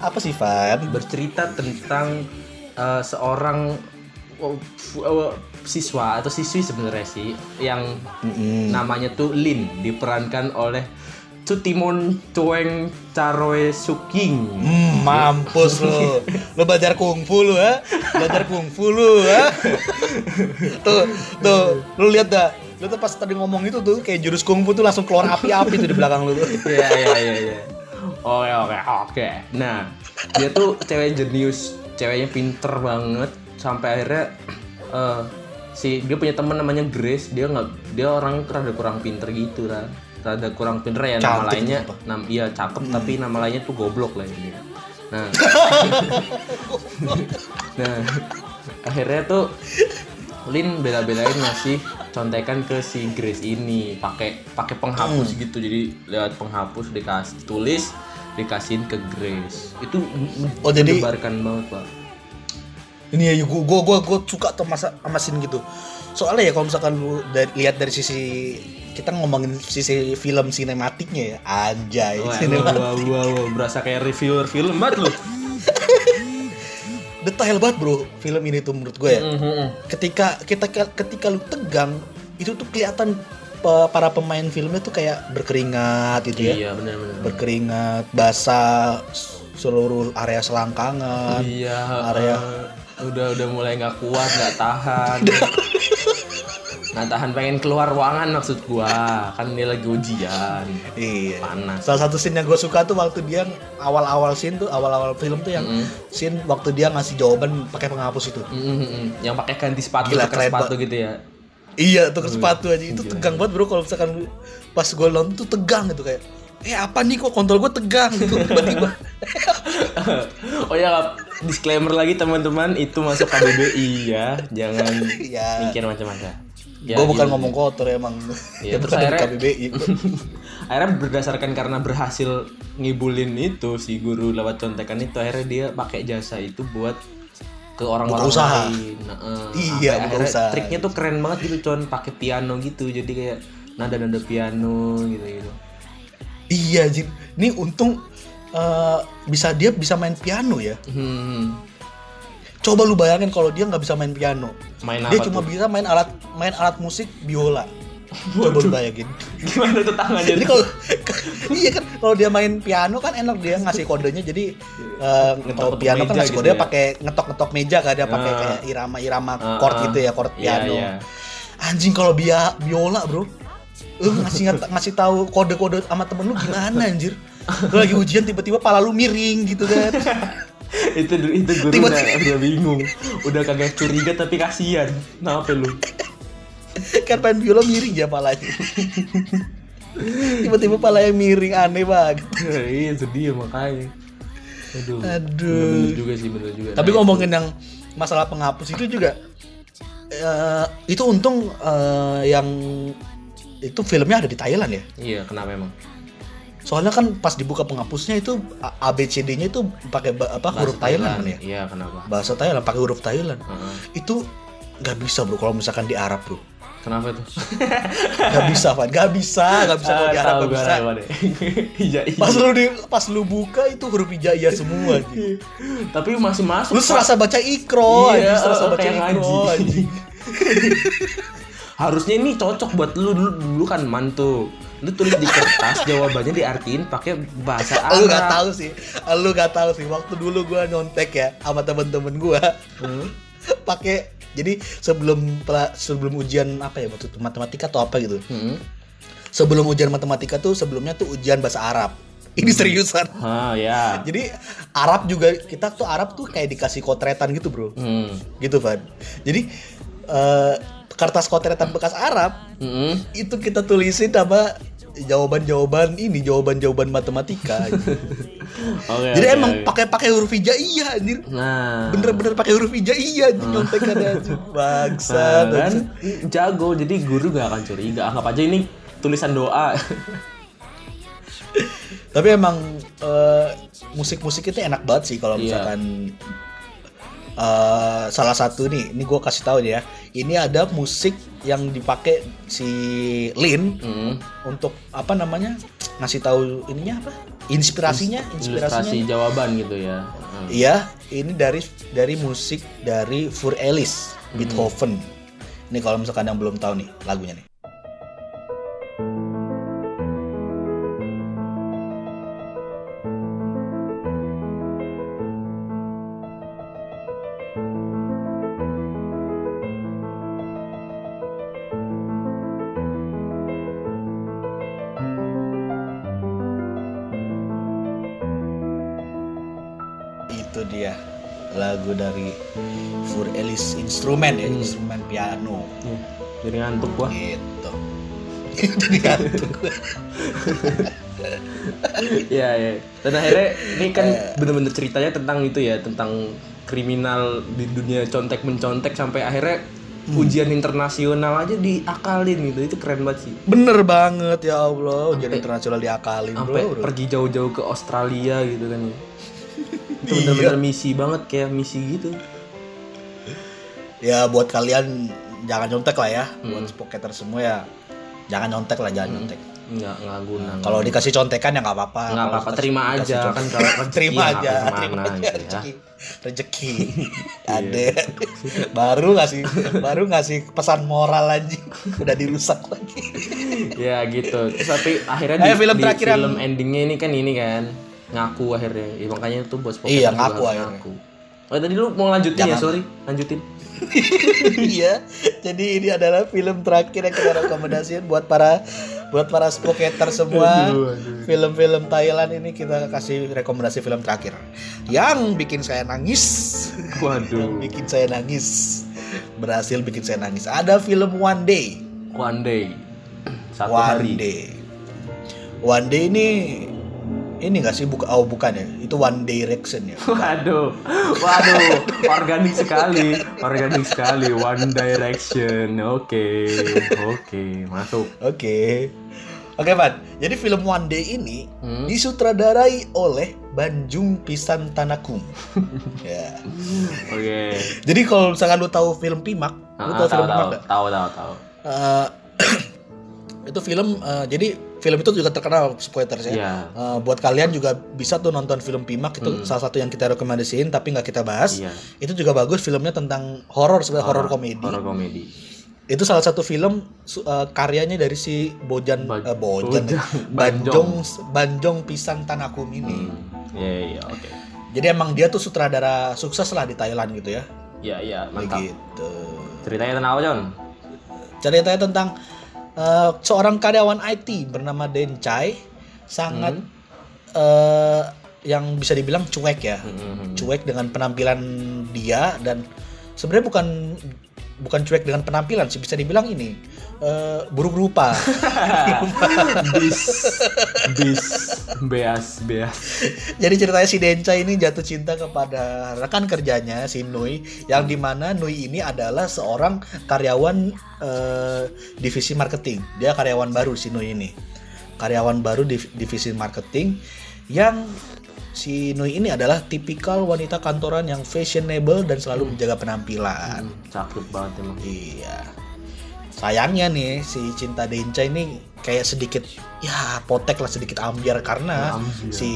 apa sih, Van? bercerita tentang eh, seorang fu- eh, siswa atau siswi sebenarnya sih yang namanya tuh Lin diperankan oleh Cutimon Tueng Caroe Suking. Hmm, mampus lu. Lu belajar kungfu lu, ha? Belajar kungfu lu, ha? tuh, tuh, lu lihat dah. Lu tuh pas tadi ngomong itu tuh kayak jurus kungfu tuh langsung keluar api-api tuh di belakang lu tuh. Iya iya iya iya. Oke oke oke. Nah dia tuh cewek jenius, ceweknya pinter banget sampai akhirnya eh, si dia punya teman namanya Grace. Dia nggak dia orang rada kurang pinter gitu lah. Rada kurang pinter ya nama Cantik lainnya. apa? Nam, iya cakep tapi nama lainnya tuh goblok lah ini. Nah, (laughs) nah akhirnya tuh Lin bela-belain ngasih contekan ke si Grace ini pakai pakai penghapus gitu jadi lewat penghapus dikasih tulis dikasihin ke Grace itu Oh, jadi- mendebarkan banget pak Ini ya gua gua gua, gua suka tuh masa sama scene gitu. Soalnya ya kalau misalkan lu dari, lihat dari sisi kita ngomongin sisi film sinematiknya ya, anjay. wah, sinematik. wah, wah, wah, berasa kayak reviewer film banget lu (laughs) Detail banget, Bro, film ini tuh menurut gue ya. Mhm. ketika kita ketika lu tegang itu tuh kelihatan para pemain filmnya tuh kayak berkeringat gitu ya iya benar-benar berkeringat basah seluruh area selangkangan iya area eh, udah udah mulai nggak kuat nggak tahan (laughs) nggak tahan pengen keluar ruangan maksud gua. Kan dia lagi ujian. Iya. Panas. Salah satu scene yang gue suka tuh waktu dia awal-awal scene tuh awal-awal film tuh yang scene waktu dia ngasih jawaban pakai penghapus itu. Mm-mm. yang pakai ganti sepatu Gila, sepatu gitu ya? Iya tuh sepatu aja. Itu tegang banget bro kalau misalkan pas gue nonton tuh tegang gitu kayak eh apa nih kok kontrol gue tegang? Gitu tiba-tiba. (laughs) Oh ya disclaimer lagi teman-teman. Itu masuk KBBI ya. Jangan (laughs) Iya. mikir macam-macam ya, gue bukan gitu. ngomong kotor emang Iya, Ya, (laughs) terus akhirnya- KBBI (laughs) akhirnya berdasarkan karena berhasil ngibulin itu si guru lewat contekan itu akhirnya dia pakai jasa itu buat ke orang-orang usaha. lain nah, eh, Iya, buka akhirnya usaha. triknya tuh keren banget gitu con pakai piano gitu jadi kayak nada-nada piano gitu gitu iya Jin ini untung eh, bisa dia bisa main piano ya hmm. Coba lu bayangin kalau dia nggak bisa main piano main dia cuma tuh? bisa main alat main alat musik biola coba lu bayangin (laughs) gimana tuh tangannya jadi kalau (laughs) iya kan kalau dia main piano kan enak dia ngasih kodenya jadi kalau Ngetok-ngetok piano kan meja ngasih gitu kodenya ya? pakai ngetok-ngetok meja kan dia pakai Ah. kayak irama-irama Ah, chord ah. gitu ya chord Iya, piano iya. anjing kalau dia biola bro lu ngasih ngasih tahu kode-kode sama temen lu gimana (laughs) anjir lu lagi ujian tiba-tiba pala lu miring gitu kan itu itu guru Tiba-tiba- udah, udah bingung. Udah kagak curiga tapi kasihan. Kenapa lu? Kan pengen biola miring ya palanya. Tiba-tiba palanya miring aneh banget. Iya sedih makanya. Aduh Aduh. bener juga sih bener juga. Tapi Nah, ngomongin yang masalah penghapus itu juga eh, itu untung eh, yang itu filmnya ada di Thailand ya. iya kenapa emang Soalnya kan pas dibuka penghapusnya itu A- ABCD-nya itu pakai ba- apa huruf Thailand, kan ya. iya kenapa Bahasa Thailand pakai huruf Thailand. Heeh. Itu nggak bisa bro kalau misalkan di Arab bro. kenapa tuh (laughs) Nggak bisa Van, nggak bisa, nggak bisa kalau di Arab gua bisa. iya iya Pas lu di, pas lu buka itu huruf hijaiyah semua. (laughs) tapi masih masuk Lu serasa baca ikro, Iya, serasa baca ikro. (laughs) harusnya ini cocok buat lu dulu dulu kan mantu lu tulis di kertas (laughs) jawabannya diartiin pakai bahasa lu nggak Arab. tahu sih. Lu nggak tahu sih. Waktu dulu gua nyontek ya sama temen-temen gua. (laughs) Pakai jadi sebelum sebelum ujian apa ya waktu matematika atau apa gitu. Hmm. sebelum ujian matematika tuh sebelumnya tuh ujian bahasa Arab. (laughs) Ini seriusan. Ah ya. Jadi Arab juga kita tuh Arab tuh kayak dikasih kotretan gitu bro. Hmm. gitu Van jadi eh, kertas kotretan bekas Arab Mm-mm. itu kita tulisin sama jawaban-jawaban ini jawaban-jawaban matematika. (laughs) Oke, jadi oke, emang oke. pakai pakai huruf hijaiyah anjir nah bener-bener pakai huruf hijaiyah anjir nyontekannya anjir (laughs) bangsat Nah, kan jago jadi guru gak akan curiga anggap aja ini tulisan doa (laughs) tapi emang eh, musik-musik itu enak banget sih kalau Iya. misalkan eh, salah satu nih ini gue kasih tahu ya ini ada musik yang dipakai si Lin Hmm. untuk apa namanya ngasih tahu ininya apa inspirasinya inspirasinya ilustrasi jawaban gitu ya Hmm. Iya, ini dari dari musik dari Fur Ellis, Hmm. Beethoven. Ini kalau misalkan yang belum tahu nih lagunya nih. Dari Fur Ellis instrumen ya, Hmm. instrumen piano. Nih, jadi ngantuk gua Gitu. (laughs) Jadi ngantuk. (laughs) Iya ya. Dan akhirnya ini kan Eh. bener-bener ceritanya tentang itu ya, tentang kriminal di dunia contek mencontek sampai akhirnya Hmm. ujian internasional aja diakalin gitu. Itu keren banget sih. Bener banget ya Allah, ujian internasional diakalin Sampai bro. bro. pergi jauh-jauh ke Australia gitu kan. Itu Iya. bener-bener misi banget kayak misi gitu. Ya buat kalian jangan nyontek lah ya, Hmm. buat spoketer semua ya jangan nyontek lah, jangan nyontek. Enggak enggak guna. Kalau dikasih contekan ya nggak apa-apa. Nggak apa-apa, dikasih- terima aja. contekan, Kan kalau (laughs) rezeki terima ya aja, nggak terima aja gitu ya. rezeki. Rezeki. (laughs) Iya. Ada. baru ngasih baru ngasih pesan moral anjing. Udah dirusak lagi. (laughs) ya gitu terus tapi akhirnya Ayo, di, film di film endingnya ini kan ini kan ngaku akhirnya ya, makanya tuh bos Pocket Iya, ngaku akhirnya. ngaku. oh tadi lu mau lanjutin ya Jangan. sorry lanjutin (laughs) Iya. Jadi ini adalah film terakhir yang kita rekomendasiin buat para buat para spoketer semua. Film-film Thailand ini kita kasih rekomendasi film terakhir. Yang bikin saya nangis. waduh (laughs) bikin saya nangis. Berhasil bikin saya nangis. Ada film One Day. one day (clears throat) satu One hari Day. One Day ini ini nggak sih? Buka oh bukan ya? Itu One Direction ya? (laughs) Waduh. Waduh. Organik sekali. Organik sekali. One direction oke. Oke. Masuk. Oke. Oke Pan jadi film One Day ini Hmm. disutradarai oleh Banjung Pisan Tanakum. (laughs) Ya. Oke. Jadi kalau misalkan lu tahu film Pimak lu Ah, tahu film tahu Pimak tahu. tahu tahu tahu. Eh, (clears throat) itu film eh, jadi film itu juga terkenal spoilers ya. Iya. Eh, buat kalian juga bisa tuh nonton film Pimak itu salah satu yang kita rekomendasiin tapi nggak kita bahas. Iya. Itu juga bagus filmnya tentang horor sebenarnya horor komedi. horor komedi Itu salah satu film eh, karyanya dari si Bojan Ba- eh, Bojan Bojang. (laughs) Banjong Banjong Pisang Tanakum ini. Hmm. Iya iya oke. Jadi emang dia tuh sutradara sukses lah di Thailand gitu ya. Iya iya mantap. Begitu. Ceritanya tentang apa John? ceritanya tentang eh, seorang karyawan IT bernama Den Chai sangat eh, yang bisa dibilang cuek ya Hmm. cuek dengan penampilan dia dan sebenarnya bukan bukan cuek dengan penampilan sih bisa dibilang ini eh, buruk rupa. (laughs) Bis bis beas beas. jadi ceritanya si Denca ini jatuh cinta kepada rekan kerjanya si Nui yang di mana Nui ini adalah seorang karyawan eh, divisi marketing. Dia karyawan baru si Nui ini. Karyawan baru di divisi marketing yang si Nui ini adalah tipikal wanita kantoran yang fashionable dan selalu menjaga penampilan Hmm, cakep banget emang. Iya. Sayangnya nih si Cinta Denca ini kayak sedikit ya potek lah sedikit ambiar karena Ambiar. si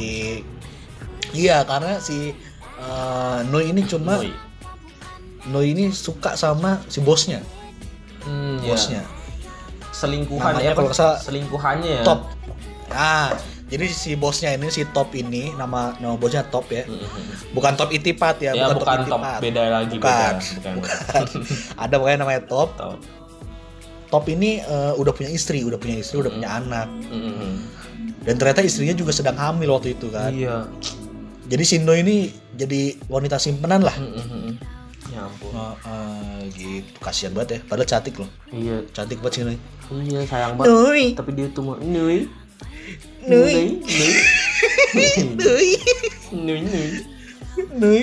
iya karena si eh, Noi ini cuma Noi. Noi ini suka sama si bosnya Hmm, ya. bosnya selingkuhan Namanya ya kalau salah selingkuhannya ya Top. Nah, jadi si bosnya ini si Top ini nama nama bosnya Top ya. Bukan Top Itipat ya, ya bukan, bukan top Itipat. beda lagi Bukan. beda bukan, (laughs) Ada pokoknya namanya Top. Top. Top ini eh, udah punya istri, udah punya istri, udah punya anak. Mm-mm. Dan ternyata istrinya juga sedang hamil waktu itu kan. iya Jadi Sindo ini jadi wanita simpenan lah. Mm-mm. ya ampun Nah, eh, gitu kasihan banget ya. Padahal cantik loh. iya Cantik banget sih iya sayang banget Nui. tapi dia tuh mau nui Nui. nui Nui. nui nui Nui.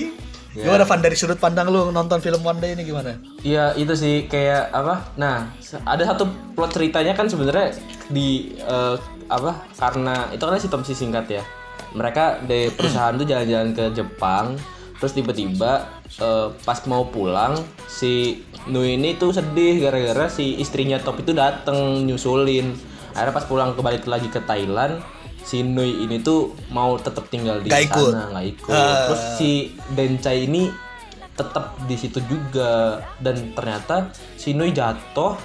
Ya. Gimana Van dari sudut pandang lu nonton film One Day ini gimana? Iya itu sih kayak apa? Nah ada satu plot ceritanya kan sebenarnya di eh, apa? Karena itu kan sinopsis singkat ya. Mereka dari perusahaan tuh jalan-jalan ke Jepang, terus tiba-tiba eh, pas mau pulang si Nui ini tuh sedih gara-gara si istrinya Top itu dateng nyusulin. Akhirnya pas pulang kebalik lagi ke Thailand, si Nui ini tuh mau tetap tinggal di ikut. sana, nggak ikut. Ah. Terus si Dencai ini tetap di situ juga dan ternyata si Nui jatuh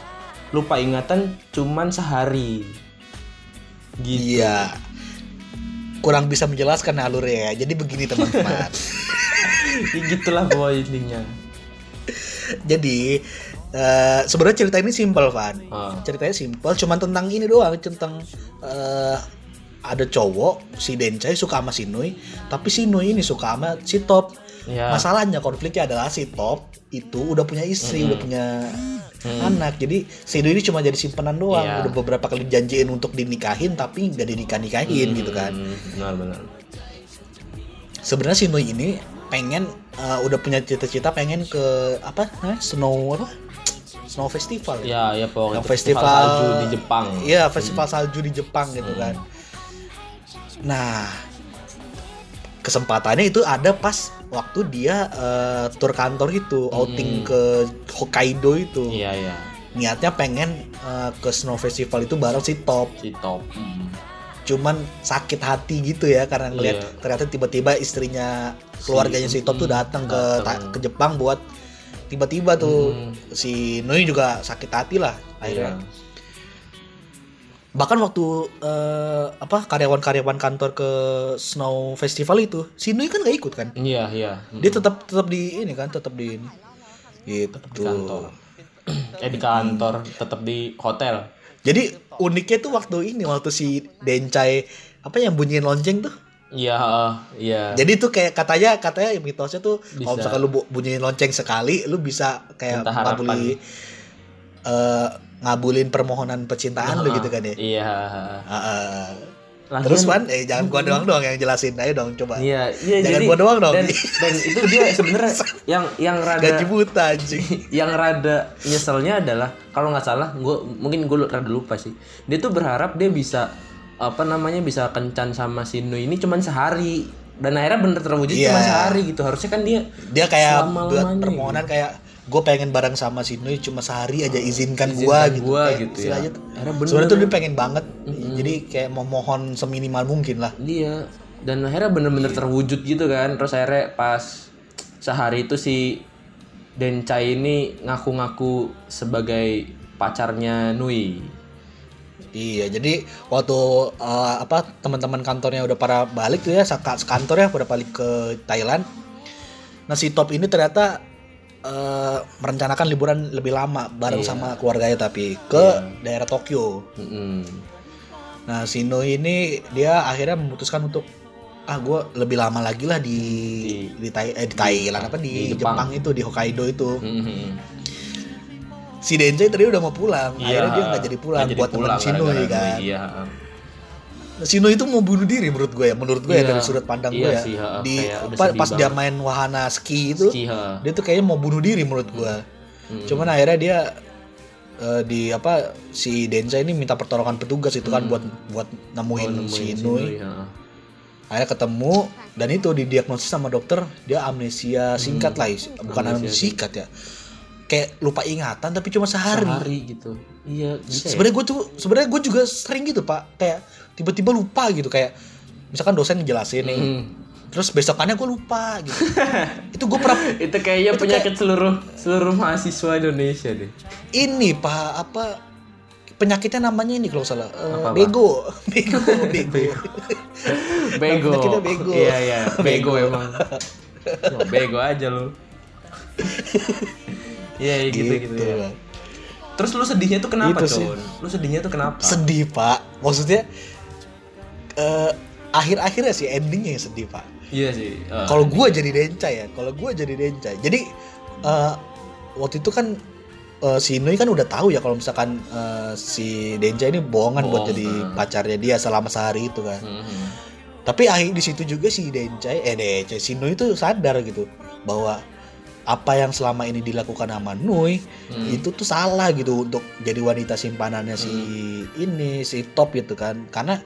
lupa ingatan cuman sehari gitu Iya. Kurang bisa menjelaskan alurnya ya. Jadi begini teman-teman. (laughs) Ya gitulah bawa intinya Jadi eh, sebenarnya cerita ini simpel, Van. Ah. Ceritanya simpel, cuman tentang ini doang, tentang eh, ada cowok si Dencai suka sama si Nui, tapi si Nui ini suka sama si Top. Ya. Masalahnya konfliknya adalah si Top itu udah punya istri, udah punya anak. Jadi si Nui ini cuma jadi simpenan doang. Iya. Udah beberapa kali janjiin untuk dinikahin tapi nggak dinikah nikahin gitu kan. Hmm, benar-benar Sebenarnya si Nui ini pengen eh, udah punya cita-cita pengen ke apa namanya? Snow apa? Snow Festival ya ya pokoknya yang festival, salju di Jepang Iya, festival salju di Jepang gitu kan. Nah, kesempatannya itu ada pas waktu dia eh, tur kantor itu, outing ke Hokkaido itu. iya iya Niatnya pengen eh, ke Snow Festival itu bareng si Top. si Top Hmm. Cuman sakit hati gitu ya karena ngeliat Iya. ternyata tiba-tiba istrinya keluarganya si, Top tuh datang ke ke Jepang buat tiba-tiba tuh Hmm. si Nui juga sakit hati lah akhirnya. Iya. bahkan waktu eh, apa karyawan-karyawan kantor ke Snow Festival itu si Nui kan nggak ikut kan iya iya Hmm. dia tetap tetap di ini kan tetap di ini gitu di kantor (clears throat) eh di kantor tetap di hotel jadi uniknya tuh waktu ini waktu si Dencai apa yang bunyiin lonceng tuh? Iya iya. Jadi tuh kayak katanya katanya mitosnya tuh kalau misalkan lu bu- bunyiin lonceng sekali lu bisa kayak Minta harapan. ngabuli eh, ngabulin permohonan percintaan lu gitu kan ya? iya. Heeh. Lagian- Terus Wan, eh jangan gua doang dong yang jelasin, ayo dong coba. Iya, iya Jangan jadi gua doang dong. Dan, dan itu dia sebenarnya (laughs) yang yang rada Gaji buta anjing. (laughs) yang rada nyeselnya adalah kalau nggak salah gue mungkin gue rada lupa sih dia tuh berharap dia bisa apa namanya bisa kencan sama si Nu ini cuman sehari dan akhirnya bener terwujud Iya. cuma sehari gitu harusnya kan dia Dia kayak buat permohonan kayak gue pengen bareng sama si Nui cuma sehari aja izinkan, Izinkan gua gitu. gua Kayak gitu ya. Sebenarnya tuh dia pengen banget. Jadi kayak memohon seminimal mungkin lah. dia dan akhirnya bener-bener terwujud gitu kan terus akhirnya pas sehari itu si Dencai ini ngaku-ngaku sebagai pacarnya Nui Iya, jadi waktu eh, apa teman-teman kantornya udah para balik tuh ya, saka- sekantor ya udah balik ke Thailand. Nah si Top ini ternyata eh, merencanakan liburan lebih lama bareng Iya. sama keluarganya tapi ke daerah Tokyo. Mm-mm. Nah si No ini dia akhirnya memutuskan untuk ah gue lebih lama lagi lah di di, Thai- eh, di Thailand apa di, di Jepang. Jepang. itu di Hokkaido itu. Mm-mm. Si Denjai tadi udah mau pulang, Iya, akhirnya dia nggak jadi pulang nggak jadi buat temen pulang Nui gara-gara kan. Iya. Sino itu mau bunuh diri menurut gue ya, menurut gue ya Iya. dari sudut pandang Iya gue ya. sih, ha, di sedih pas dia banget. main wahana ski itu, Ski, ha. dia tuh kayaknya mau bunuh diri menurut gue. Hmm. Cuman akhirnya dia eh, di apa si Denza ini minta pertolongan petugas itu kan buat buat nemuin, Hmm. Oh, nemuin si. Akhirnya ketemu dan itu didiagnosis sama dokter dia amnesia singkat lah, bukan Hmm. Amnesia amnesia singkat ya. Kayak lupa ingatan tapi cuma sehari. Sehari gitu. Iya, bisa ya? sebenarnya gue tuh sebenarnya gue juga sering gitu pak kayak tiba-tiba lupa gitu kayak misalkan dosen ngejelasin nih Mm. terus besokannya gue lupa gitu (laughs) itu gue pernah itu kayaknya Itu penyakit seluruh seluruh mahasiswa Indonesia deh. ini pak apa penyakitnya namanya ini kalau salah Eh, Apa-apa? (laughs) bego bego bego (laughs) Bego. Penyakitnya bego. Iya iya, bego emang. Oh, bego aja lu. Iya iya, gitu gitu, Gitu, ya. Terus lu sedihnya tuh kenapa, Itu sih. Con? Lu sedihnya tuh kenapa? sedih pak maksudnya eh akhir-akhirnya sih endingnya yang sedih pak Iya sih. eh, kalau gue jadi denca ya kalau gue jadi denca jadi eh, waktu itu kan eh, si Nui kan udah tahu ya kalau misalkan eh, si denca ini bohongan buat Bohong, jadi hmm. pacarnya dia selama sehari itu kan mhm. tapi akhir di situ juga si denca eh denca si Nui itu sadar gitu bahwa apa yang selama ini dilakukan sama Nui Hmm. itu tuh salah gitu untuk jadi wanita simpanannya si Hmm. ini si top gitu kan karena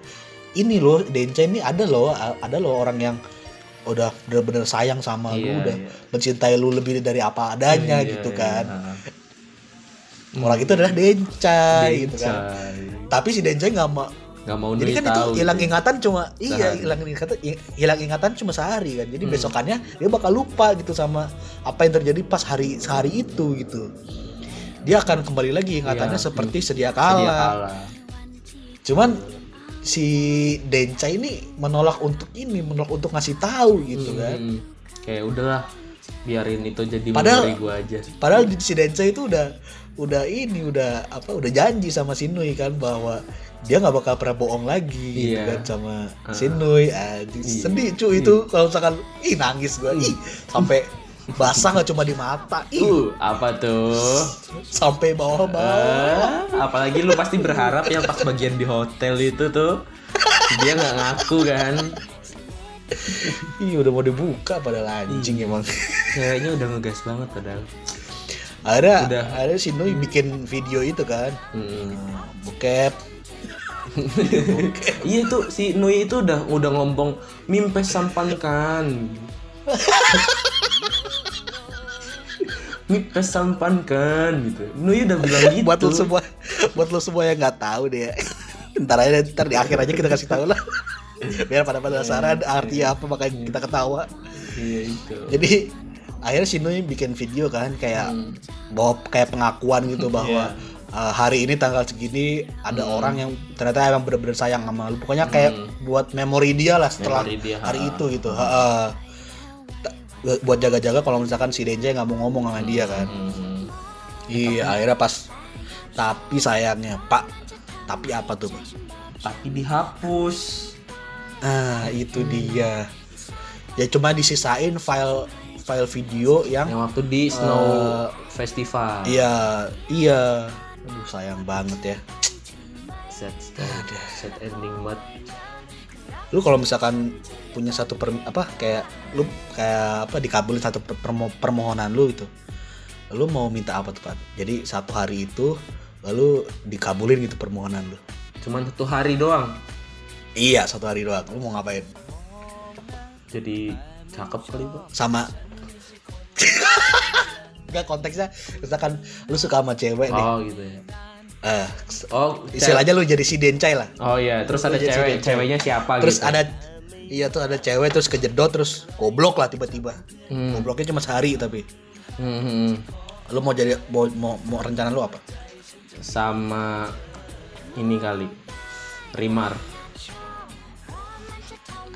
ini loh Denca ini ada loh ada loh orang yang udah bener-bener sayang sama lu Iya, udah iya. mencintai lu lebih dari apa adanya Iya, gitu iya, kan heeh. orang itu adalah Denca, gitu kan tapi si Denca nggak mau Nggak mau jadi kan itu hilang gitu. ingatan cuma iya Sehari. hilang ingatan hilang ingatan cuma sehari kan jadi Hmm. besokannya dia bakal lupa gitu sama apa yang terjadi pas hari sehari itu gitu dia akan kembali lagi ingatannya Iya, seperti sedia Sedia kala kala. cuman si Denca ini menolak untuk ini menolak untuk ngasih tahu gitu kan Hmm. Kayak udahlah biarin itu jadi Padahal- gua aja. padahal di- si Denca itu udah udah ini udah apa udah janji sama si Nui kan bahwa dia nggak bakal pernah bohong lagi gitu Iya. kan sama Ah. si Nui Anjing, Iya. sedih cu itu kalau misalkan ih nangis gua ih sampai basah nggak cuma di mata ih Uh, apa tuh? sampai bawah-bawah Ah, apalagi lu pasti berharap yang pas bagian di hotel itu tuh dia nggak ngaku kan? ih udah mau dibuka padahal anjing Iya. emang Kayaknya udah ngegas banget padahal. ada Udah. ada si Nui bikin video itu kan Hmm. Nah, bokep (laughs) Iya tuh si Nui itu udah udah ngomong mimpes sampankan. (laughs) mimpes sampankan gitu. Nui udah bilang (laughs) gitu. buat lo semua buat lo semua yang nggak tahu deh (laughs) ntar aja ntar di akhir aja kita kasih tahu lah (laughs) biar pada penasaran artinya apa makanya kita ketawa Iya itu. jadi akhirnya si Nui bikin video kan kayak Hmm. bahwa kayak pengakuan gitu bahwa Iya. uh, hari ini tanggal segini ada orang yang ternyata emang bener-bener sayang sama lu pokoknya kayak Hmm. buat memori dia lah setelah Memori dia, hari ha. itu gitu Ha-ha. Ta- buat jaga-jaga kalau misalkan si Denja nggak mau ngomong sama dia kan Hmm. Iya, akhirnya pas tapi sayangnya, Pak, tapi apa tuh, Pak? Tapi dihapus. Ah, itu dia. Ya cuma disisain file file video yang Yang waktu di Snow Festival. iya, iya. Aduh, sayang banget ya. Sad. Sad ending banget. Lu kalau misalkan punya satu per, apa kayak lu kayak apa dikabulin satu per- permo- permohonan lu gitu. Lu mau minta apa tuh, Pak? Jadi satu hari itu lalu dikabulin gitu permohonan lu. Cuman satu hari doang. Iya, satu hari doang. Lu mau ngapain? Jadi cakep kali pak. sama (laughs) Enggak konteksnya misalkan lu suka sama cewek nih. Oh gitu ya. Eh, Oh istilahnya lu jadi si Dencai lah. Oh iya. Terus ada Lu jadi cewek. si. Ceweknya siapa Terus gitu? ada iya tuh ada cewek terus kejedot terus goblok lah tiba-tiba. Hmm. Gobloknya cuma sehari tapi. Hmm, hmm. Lu mau jadi mau mau, mau rencana lu apa? Sama ini kali. Rimar.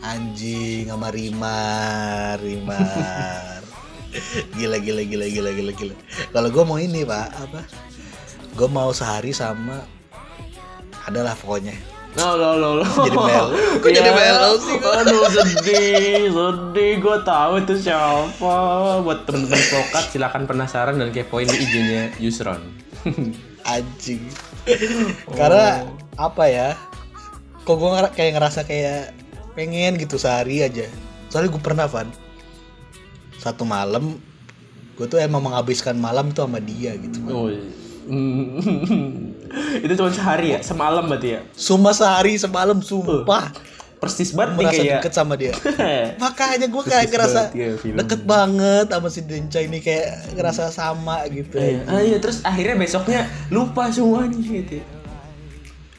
Anjing sama Rimar, Rimar. (laughs) gila gila gila gila gila gila. Kalau gue mau ini pak apa? Gue mau sehari sama adalah pokoknya. No, no, no, no. Jadi melo. (laughs) Kok jadi melo sih? Aduh sedih, sedih. Gue tahu itu siapa. Buat temen-temen pokat silakan penasaran dan kepoin di IG-nya Yusron. (laughs) anjing karena apa ya kok gue kayak ngerasa kayak pengen gitu sehari aja soalnya gue pernah Van satu malam gue tuh emang menghabiskan malam tuh sama dia gitu Oh. (laughs) itu cuma sehari ya, semalam berarti ya. Sumpah sehari semalam sumpah Persis banget merasa kayak. deket sama dia (laughs) makanya gue kayak ngerasa ya deket banget sama si Denca ini kayak ngerasa sama gitu Iya, ah, iya, terus akhirnya besoknya lupa semuanya gitu. ya.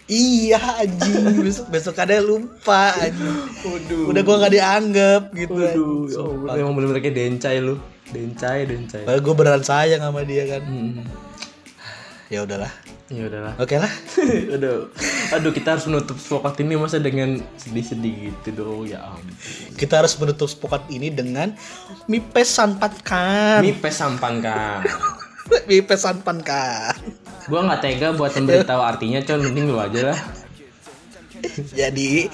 iya anjing (laughs) besok besok ada lupa anjing udah gue nggak dianggap gitu Waduh, ya Allah, emang bener-bener kayak dencai lu. Dencai, dencai. Padahal gue beneran sayang sama dia kan. Hmm. Ya udahlah. Ya udahlah. Oke lah. (laughs) aduh, aduh kita harus menutup spot ini masa dengan sedih-sedih gitu dong ya ampun. Kita harus menutup spot ini dengan mipes sanpatkan. Ini pesampan kan. mipes sanpankan. (laughs) Gua nggak tega buat memberitahu artinya, con mending lu aja lah. (laughs) Jadi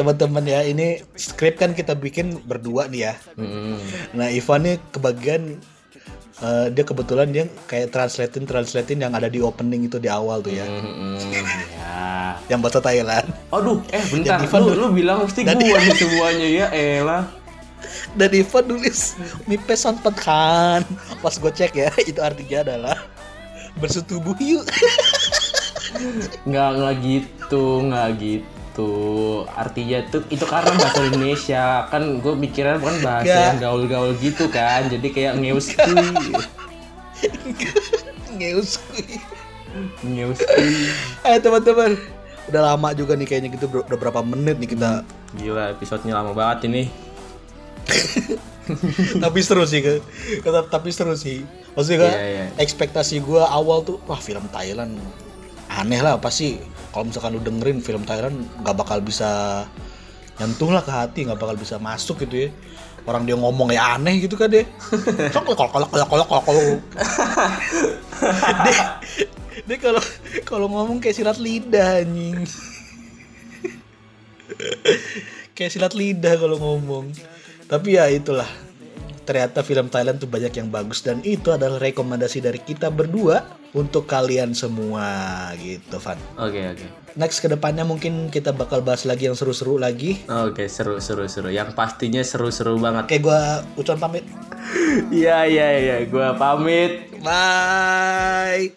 teman-teman ya ini skrip kan kita bikin berdua nih ya. Mm-mm. Nah Ivan nih kebagian eh, dia kebetulan dia kayak translatein translatein yang ada di opening itu di awal tuh ya. Mm-mm. Ya. (laughs) Yang bahasa Thailand. Aduh, eh bentar, Ivan lu, dulu. lu bilang mesti gua nih semuanya ya, elah. Dan Ivan nulis mipes sanpatkan. Pas gue cek ya itu artinya adalah bersetubuh yuk. Nggak, nggak gitu, nggak gitu. Artinya tuh itu karena bahasa Indonesia kan gue mikirnya bukan bahasa Nggak. yang gaul-gaul gitu kan, jadi kayak ngeus kuy, Ngeus. ngeus kuy. Eh teman-teman, udah lama juga nih kayaknya gitu udah berapa menit nih kita. Gila, episodenya lama banget ini. (laughs) tapi seru sih ke, ke- tapi seru sih. Maksudnya kan, Iya, iya. ekspektasi gua awal tuh wah film Thailand aneh lah apa sih kalau misalkan lu dengerin film Thailand nggak bakal bisa nyentuh lah ke hati nggak bakal bisa masuk gitu ya. Orang dia ngomong ya aneh gitu kan dia. (laughs) Kalau kalau kalau kalau kalau kalau kalau. (laughs) Dia dia kalau kalau ngomong kayak silat lidah anjing. (laughs) Kayak silat lidah kalau ngomong. Tapi ya itulah ternyata film Thailand tuh banyak yang bagus dan itu adalah rekomendasi dari kita berdua untuk kalian semua gitu Van Oke, oke. next ke depannya mungkin kita bakal bahas lagi yang seru-seru lagi Oke, seru seru seru. Yang pastinya seru-seru banget. kayak gua ucap pamit (laughs) Iya, iya, iya. Gua pamit. bye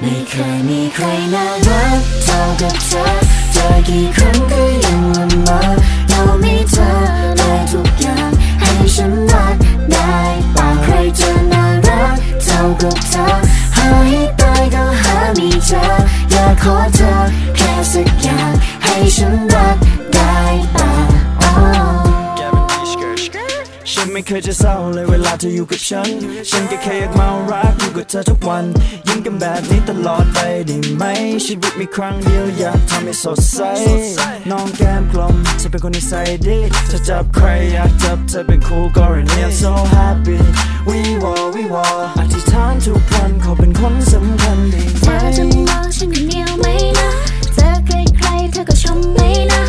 ไม่เคยมีใครน่ารักเท่ากับเธอเจอกี่ครั้งก็ยังละเมอเราไม่เธอได้ทุกอย่างให้ฉันรักได้ป่าใครจะน่ารักเท่ากับเธอหาให้ตายก็หาไม่เจออยากขอเธอแค่สักอย่างให้ฉันรักได้ ฉันไม่เคยจะเศร้าเลยเวลาเธออยู่กับฉัน ฉันก็แค่อยากมารักอยู่กับเธอทุกวัน ยิ้มกันแบบนี้ตลอดไปได้ไหม ชีวิตมีครั้งเดียวอยากทำให้สดใส น้องแก้มกลมเธอเป็นคนนิสัยดีถ้าจับใครอยากจับเธอเป็นคู่กรณี I'm so happy we war we war อธิษฐานทุกวันเขาเป็นคนสำคัญได้ไหเธอจะมองฉันคนเดียวไหมนะเจอใครๆเธอก็ชมไหมนะ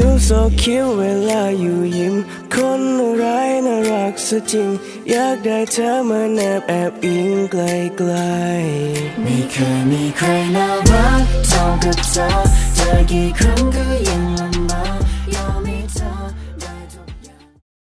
You so cute เวลาอยู่ยิ้ม คนร้ายน่ารักซะจริง อยากได้เธอมาแนบแอบอิงไกลๆไม่เคยมีใครน่ารักเท่ากับเธอเจอกี่ครั้งก็ยังลำบาก